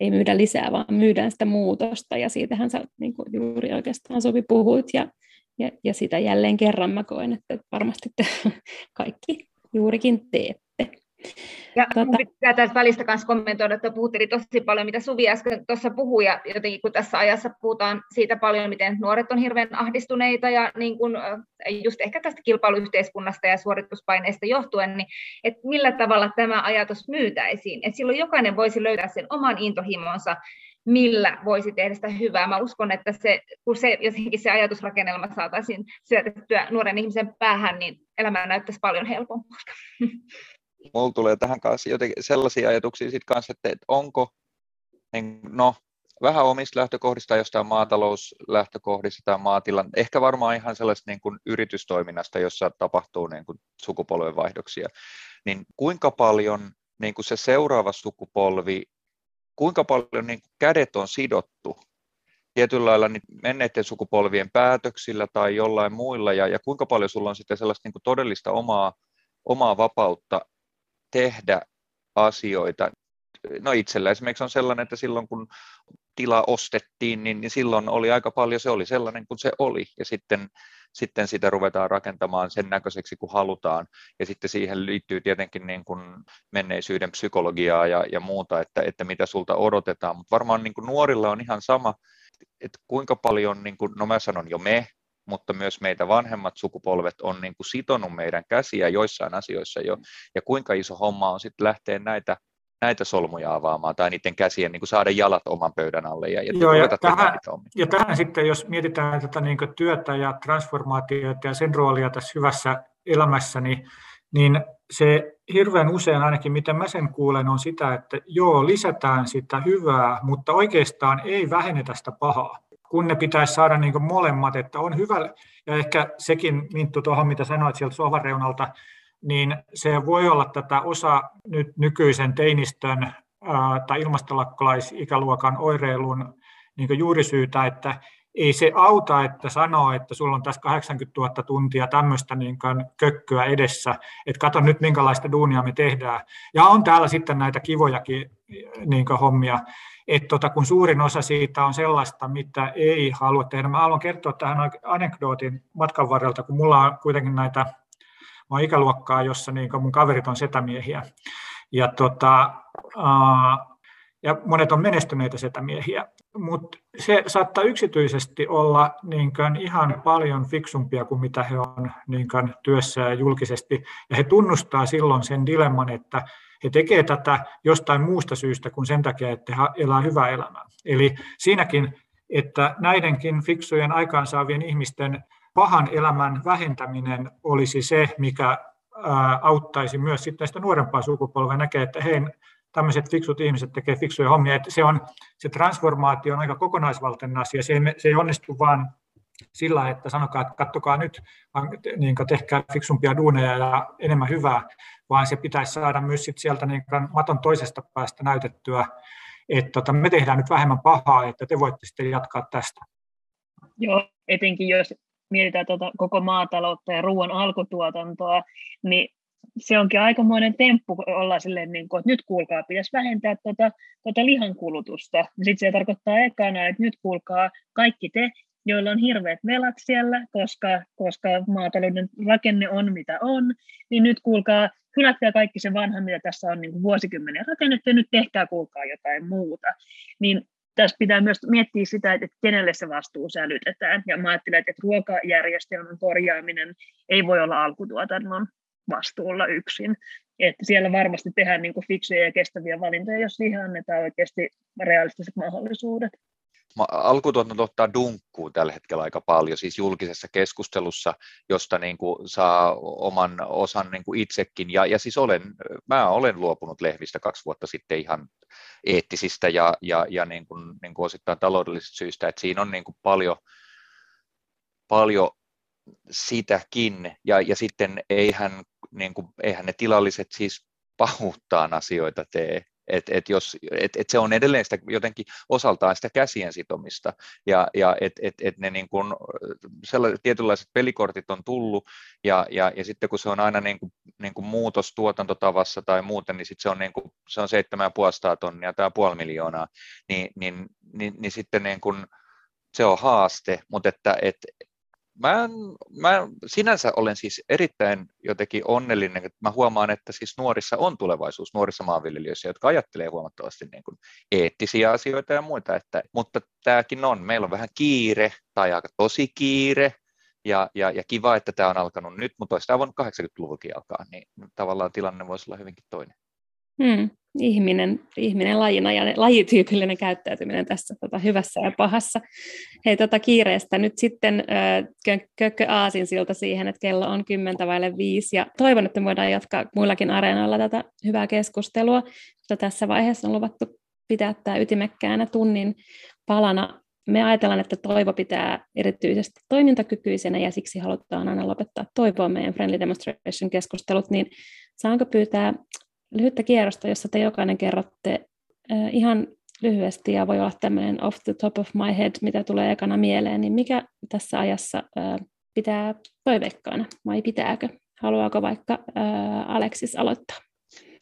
ei myydä lisää, vaan myydään sitä muutosta, ja siitähän sä niin kuin juuri oikeastaan sovi puhuit, ja, ja, ja sitä jälleen kerran mä koen, että varmasti te [laughs] kaikki juurikin teette. Ja tota... pitää tästä välistä myös kommentoida, että puhuttiin tosi paljon, mitä Suvi äsken tuossa puhui, ja jotenkin kun tässä ajassa puhutaan siitä paljon, miten nuoret on hirveän ahdistuneita, ja niin kun, just ehkä tästä kilpailuyhteiskunnasta ja suorituspaineista johtuen, niin että millä tavalla tämä ajatus myytäisiin, että silloin jokainen voisi löytää sen oman intohimonsa, millä voisi tehdä sitä hyvää. Mä uskon, että se, kun se, jotenkin se ajatusrakennelma saataisiin syötettyä nuoren ihmisen päähän, niin elämä näyttäisi paljon helpommalta. [laughs] mulla tulee tähän kanssa jotenkin sellaisia ajatuksia sit kanssa, että, onko, niin, no vähän omista lähtökohdista, jostain maatalouslähtökohdista tai maatilan, ehkä varmaan ihan sellaista niin kuin yritystoiminnasta, jossa tapahtuu niin kuin sukupolvenvaihdoksia, niin kuinka paljon niin kuin se seuraava sukupolvi, kuinka paljon niin kädet on sidottu tietyllä lailla niin menneiden sukupolvien päätöksillä tai jollain muilla, ja, ja kuinka paljon sulla on sitten sellaista niin kuin todellista omaa, omaa vapautta tehdä asioita. No itsellä esimerkiksi on sellainen, että silloin kun tila ostettiin, niin, niin silloin oli aika paljon, se oli sellainen kuin se oli, ja sitten, sitten sitä ruvetaan rakentamaan sen näköiseksi kuin halutaan, ja sitten siihen liittyy tietenkin niin kuin menneisyyden psykologiaa ja, ja muuta, että, että mitä sulta odotetaan, mutta varmaan niin kuin nuorilla on ihan sama, että kuinka paljon, niin kuin, no mä sanon jo me, mutta myös meitä vanhemmat sukupolvet on niin kuin sitonut meidän käsiä joissain asioissa jo, ja kuinka iso homma on sitten lähteä näitä näitä solmuja avaamaan tai niiden käsien niin kuin saada jalat oman pöydän alle ja, ja, Joo, ja, tähän, ja tähän sitten, jos mietitään tätä niin työtä ja transformaatiota ja sen roolia tässä hyvässä elämässä, niin, niin se hirveän usein ainakin, miten mä sen kuulen, on sitä, että joo, lisätään sitä hyvää, mutta oikeastaan ei vähennetä sitä pahaa. Kun ne pitäisi saada niin molemmat, että on hyvä, ja ehkä sekin Minttu tuohon, mitä sanoit sieltä sohvan reunalta, niin se voi olla tätä osa nyt nykyisen teinistön tai ilmastolakkolaisikäluokan oireilun niin juurisyytä, että ei se auta, että sanoo, että sulla on tässä 80 000 tuntia tämmöistä niin kökköä edessä, että kato nyt minkälaista duunia me tehdään. Ja on täällä sitten näitä kivojakin niin hommia, että tota, kun suurin osa siitä on sellaista, mitä ei halua tehdä. Mä haluan kertoa tähän anekdootin matkan varrelta, kun mulla on kuitenkin näitä oon ikäluokkaa, jossa niin mun kaverit on setämiehiä. Ja, tota, ja monet on menestyneitä setämiehiä, mutta se saattaa yksityisesti olla niin ihan paljon fiksumpia kuin mitä he on niin työssä ja julkisesti. Ja he tunnustaa silloin sen dilemman, että he tekevät tätä jostain muusta syystä kuin sen takia, että he elää hyvää elämää. Eli siinäkin, että näidenkin fiksujen aikaansaavien ihmisten pahan elämän vähentäminen olisi se, mikä auttaisi myös sitten sitä nuorempaa sukupolvea näkee, että hei, tämmöiset fiksut ihmiset tekee fiksuja hommia. Että se, on, se transformaatio on aika kokonaisvaltainen asia. Se ei, se ei onnistu vain sillä, että sanokaa, että kattokaa nyt, niin tehkää fiksumpia duuneja ja enemmän hyvää, vaan se pitäisi saada myös sit sieltä niin maton toisesta päästä näytettyä, että tota, me tehdään nyt vähemmän pahaa, että te voitte sitten jatkaa tästä. Joo, etenkin jos mietitään tuota koko maataloutta ja ruoan alkutuotantoa, niin se onkin aikamoinen temppu olla silleen, niin kuin, että nyt kuulkaa, pitäisi vähentää tuota, tuota lihankulutusta. Sitten se tarkoittaa ekana, että nyt kuulkaa kaikki te, joilla on hirveät velat siellä, koska, koska maatalouden rakenne on mitä on, niin nyt kuulkaa, hylätkää kaikki se vanha, mitä tässä on niin vuosikymmeniä rakennettu, ja nyt tehkää kuulkaa jotain muuta. Niin tässä pitää myös miettiä sitä, että kenelle se vastuu sälytetään. Ja mä ajattelen, että ruokajärjestelmän korjaaminen ei voi olla alkutuotannon vastuulla yksin. Että siellä varmasti tehdään niin kuin fiksuja ja kestäviä valintoja, jos siihen annetaan oikeasti realistiset mahdollisuudet alkutuotanto ottaa dunkkuun tällä hetkellä aika paljon, siis julkisessa keskustelussa, josta niin kuin saa oman osan niin kuin itsekin. Ja, ja siis olen, mä olen luopunut lehvistä kaksi vuotta sitten ihan eettisistä ja, ja, ja niin kuin, niin kuin osittain taloudellisista syistä, että siinä on niin kuin paljon, paljon sitäkin, ja, ja sitten eihän, niin kuin, eihän ne tilalliset siis pahuuttaan asioita tee, et, et jos, et, et se on edelleen sitä, jotenkin osaltaan sitä käsien sitomista, ja, ja et, et, et ne niin kuin, tietynlaiset pelikortit on tullut, ja, ja, ja sitten kun se on aina niin kuin, niin kuin muutos tuotantotavassa tai muuten, niin sitten se on, niin kuin, se on 7,5 tonnia tai puoli miljoonaa, niin, niin, niin, niin sitten niin kuin, se on haaste, mutta että et, Mä, mä sinänsä olen siis erittäin jotenkin onnellinen, että mä huomaan, että siis nuorissa on tulevaisuus, nuorissa maanviljelijöissä, jotka ajattelee huomattavasti niin kuin eettisiä asioita ja muita, että, mutta tämäkin on, meillä on vähän kiire tai aika tosi kiire, ja, ja, ja kiva, että tämä on alkanut nyt, mutta olisi tämä voinut 80-luvullakin alkaa, niin tavallaan tilanne voisi olla hyvinkin toinen. Hmm. Ihminen, ihminen lajina ja lajityypillinen käyttäytyminen tässä tota, hyvässä ja pahassa. Hei, tota kiireestä nyt sitten kökkö aasin siltä siihen, että kello on kymmentä vaille viisi. Ja toivon, että me voidaan jatkaa muillakin areenoilla tätä hyvää keskustelua, mutta tässä vaiheessa on luvattu pitää tämä ytimekkäänä tunnin palana. Me ajatellaan, että toivo pitää erityisesti toimintakykyisenä ja siksi halutaan aina lopettaa toivoa meidän Friendly Demonstration-keskustelut, niin saanko pyytää lyhyttä kierrosta, jossa te jokainen kerrotte ihan lyhyesti ja voi olla tämmöinen off the top of my head, mitä tulee ekana mieleen, niin mikä tässä ajassa pitää toiveikkaana vai pitääkö? Haluaako vaikka Aleksis aloittaa?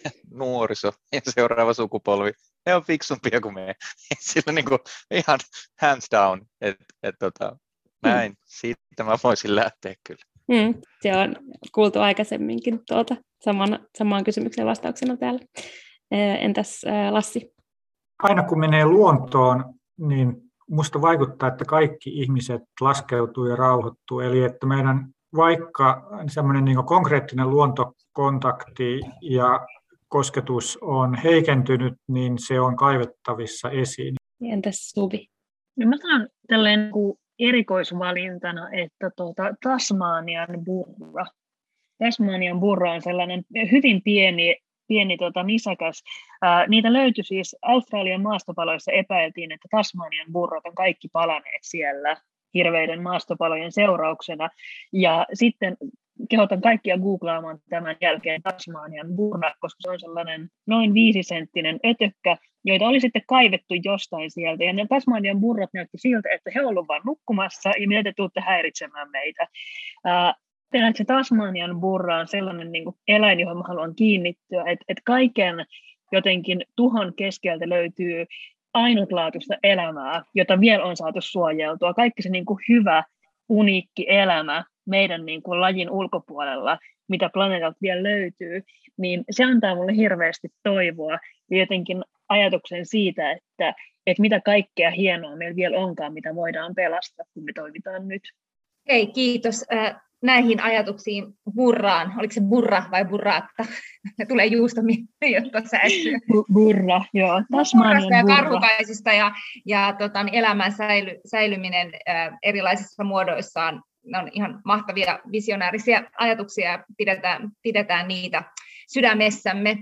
[laughs] Nuoriso ja seuraava sukupolvi he on fiksumpia kuin me. [laughs] Sillä niin kuin ihan hands down, että et, tota, näin, mm. siitä mä voisin lähteä kyllä. Mm, se on kuultu aikaisemminkin tuota, saman, samaan kysymykseen vastauksena täällä. Entäs Lassi? Aina kun menee luontoon, niin musta vaikuttaa, että kaikki ihmiset laskeutuu ja rauhoittuu. Eli että meidän vaikka semmoinen niin konkreettinen luontokontakti ja kosketus on heikentynyt, niin se on kaivettavissa esiin. Entäs Suvi? No mä sanon tälleen niin erikoisvalintana, että tuota, Tasmanian burra. Tasmanian burra on sellainen hyvin pieni, pieni tuota, nisäkäs. Ää, niitä löytyi siis Australian maastopaloissa epäiltiin, että Tasmanian burrat on kaikki palaneet siellä hirveiden maastopalojen seurauksena. Ja sitten kehotan kaikkia googlaamaan tämän jälkeen Tasmanian burna, koska se on sellainen noin viisisenttinen ötökkä, joita oli sitten kaivettu jostain sieltä. Ja ne Tasmanian burrat näytti siltä, että he ovat vain nukkumassa ja mitä te tuutte häiritsemään meitä. Ää, se Tasmanian burra on sellainen niin kuin eläin, johon mä haluan kiinnittyä, että, että kaiken jotenkin tuhon keskeltä löytyy ainutlaatuista elämää, jota vielä on saatu suojeltua. Kaikki se niin kuin hyvä, uniikki elämä meidän niin kuin lajin ulkopuolella, mitä planeetalta vielä löytyy, niin se antaa mulle hirveästi toivoa ja jotenkin ajatuksen siitä, että, että mitä kaikkea hienoa meillä vielä onkaan, mitä voidaan pelastaa, kun me toimitaan nyt. Hei, kiitos näihin ajatuksiin burraan. Oliko se burra vai burraatta? [laughs] Tulee juusto jotta säästyy. Burra, joo. Tasmanian ja karhukaisista ja, ja tota, niin elämän säily, säilyminen äh, erilaisissa muodoissaan ne on ihan mahtavia visionäärisiä ajatuksia ja pidetään, pidetään niitä sydämessämme.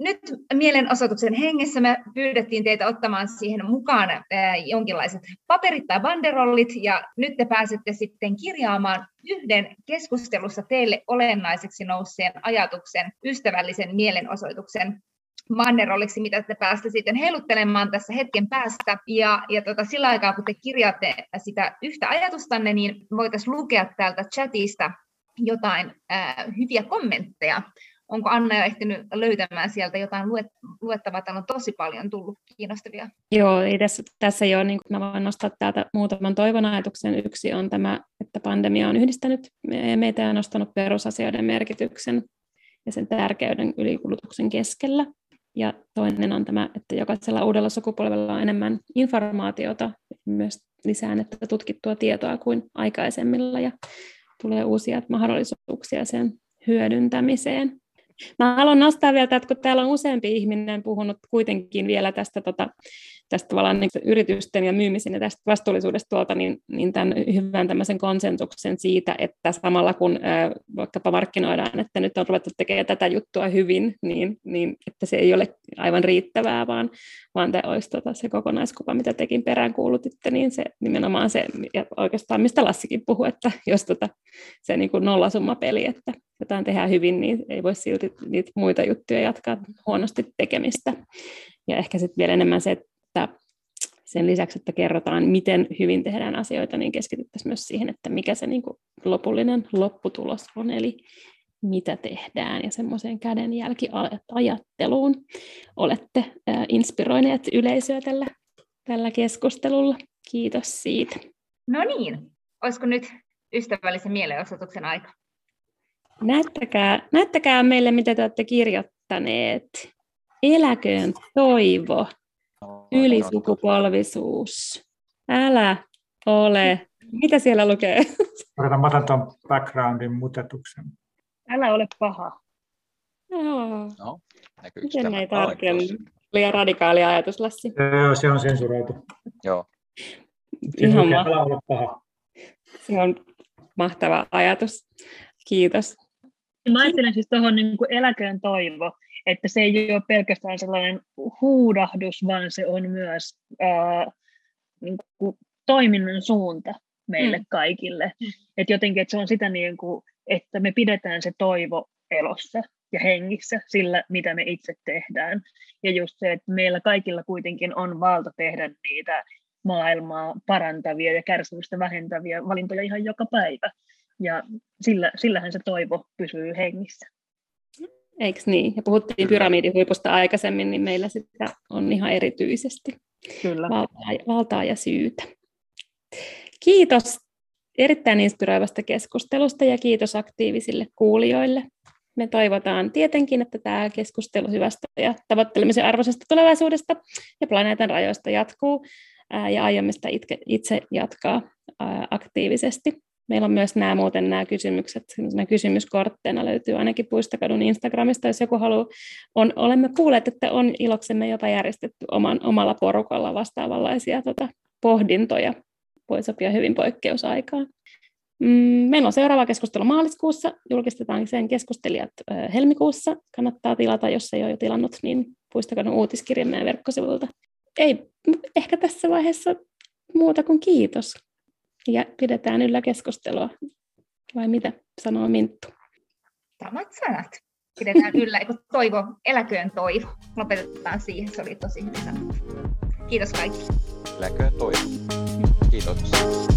Nyt mielenosoituksen hengessä me pyydettiin teitä ottamaan siihen mukaan jonkinlaiset paperit tai banderollit, ja nyt te pääsette sitten kirjaamaan yhden keskustelussa teille olennaiseksi nousseen ajatuksen, ystävällisen mielenosoituksen mannerolliksi, mitä te päästä sitten heiluttelemaan tässä hetken päästä. Ja, ja tota, sillä aikaa, kun te kirjaatte sitä yhtä ajatustanne, niin voitaisiin lukea täältä chatista jotain ää, hyviä kommentteja. Onko Anna jo ehtinyt löytämään sieltä jotain luet, luettavaa? Täällä on tosi paljon tullut kiinnostavia. Joo, ei tässä, tässä ole, niin mä voin nostaa täältä muutaman toivon ajatuksen. Yksi on tämä, että pandemia on yhdistänyt meitä ja nostanut perusasioiden merkityksen ja sen tärkeyden ylikulutuksen keskellä. Ja toinen on tämä, että jokaisella uudella sukupolvella on enemmän informaatiota, myös lisää että tutkittua tietoa kuin aikaisemmilla ja tulee uusia mahdollisuuksia sen hyödyntämiseen. Mä haluan nostaa vielä, että kun täällä on useampi ihminen puhunut kuitenkin vielä tästä, tota, tästä tavallaan niin yritysten ja myymisen ja tästä vastuullisuudesta tuolta, niin, niin tämän hyvän tämmöisen konsensuksen siitä, että samalla kun ää, vaikkapa markkinoidaan, että nyt on ruvettu tekemään tätä juttua hyvin, niin, niin että se ei ole aivan riittävää, vaan, vaan te olisi tota, se kokonaiskuva, mitä tekin peräänkuulutitte, niin se nimenomaan se, ja oikeastaan mistä Lassikin puhui, että jos tota, se niin kuin nollasummapeli, että jotain tehdään hyvin, niin ei voi silti niitä muita juttuja jatkaa huonosti tekemistä. Ja ehkä sitten vielä enemmän se, että sen lisäksi, että kerrotaan, miten hyvin tehdään asioita, niin keskityttäisiin myös siihen, että mikä se niin kuin lopullinen lopputulos on, eli mitä tehdään ja semmoiseen kädenjälkiajatteluun olette inspiroineet yleisöä tällä, tällä keskustelulla. Kiitos siitä. No niin, olisiko nyt ystävällisen mielenosoituksen aika? Näyttäkää, näyttäkää meille, mitä te olette kirjoittaneet. Eläköön toivo, ylisukupolvisuus. Älä ole. Mitä siellä lukee? [laughs] Odotan, mä otan tuon backgroundin mutetuksen. Älä ole paha. No, Miten näin tarkemmin? Liian radikaali ajatus, Lassi. Joo, se on sensuroitu. Joo. Ihan mahtava. Se on mahtava ajatus. Kiitos. Mä ajattelen siis tuohon niin eläköön toivo, että se ei ole pelkästään sellainen huudahdus, vaan se on myös ää, niin kuin toiminnan suunta meille mm. kaikille. Mm. Et jotenkin, että se on sitä, niin kuin, että me pidetään se toivo elossa ja hengissä sillä, mitä me itse tehdään. Ja just se, että meillä kaikilla kuitenkin on valta tehdä niitä maailmaa parantavia ja kärsimystä vähentäviä valintoja ihan joka päivä. Ja sillä, sillähän se toivo pysyy hengissä. Eikö niin? Ja puhuttiin pyramidihuipusta aikaisemmin, niin meillä sitä on ihan erityisesti Kyllä. Valtaa, valtaa ja syytä. Kiitos erittäin inspiroivasta keskustelusta ja kiitos aktiivisille kuulijoille. Me toivotaan tietenkin, että tämä keskustelu hyvästä ja tavoittelemisen arvoisesta tulevaisuudesta ja planeetan rajoista jatkuu ja aiomme sitä itse jatkaa aktiivisesti. Meillä on myös nämä muuten nämä kysymykset, kysymyskortteina löytyy ainakin Puistokadun Instagramista, jos joku haluaa. On, olemme kuulleet, että on iloksemme jopa järjestetty oman, omalla porukalla vastaavanlaisia tota, pohdintoja. Voi sopia hyvin poikkeusaikaan. Mm, meillä on seuraava keskustelu maaliskuussa, julkistetaan sen keskustelijat helmikuussa. Kannattaa tilata, jos ei ole jo tilannut, niin Puistokadun uutiskirjan meidän verkkosivulta. Ei ehkä tässä vaiheessa muuta kuin kiitos ja pidetään yllä keskustelua. Vai mitä sanoo Minttu? Samat sanat. Pidetään yllä, kun toivo, eläköön toivo. Lopetetaan siihen, se oli tosi hyvin sanottu. Kiitos kaikki. Eläköön toivo. Kiitos.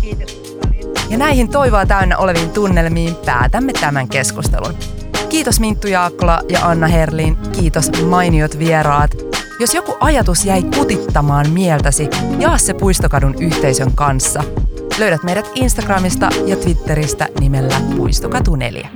Kiitos Ja näihin toivoa täynnä oleviin tunnelmiin päätämme tämän keskustelun. Kiitos Minttu Jaakkola ja Anna Herlin. Kiitos mainiot vieraat. Jos joku ajatus jäi kutittamaan mieltäsi, jaa se Puistokadun yhteisön kanssa – Löydät meidät Instagramista ja Twitteristä nimellä Puistokatu 4.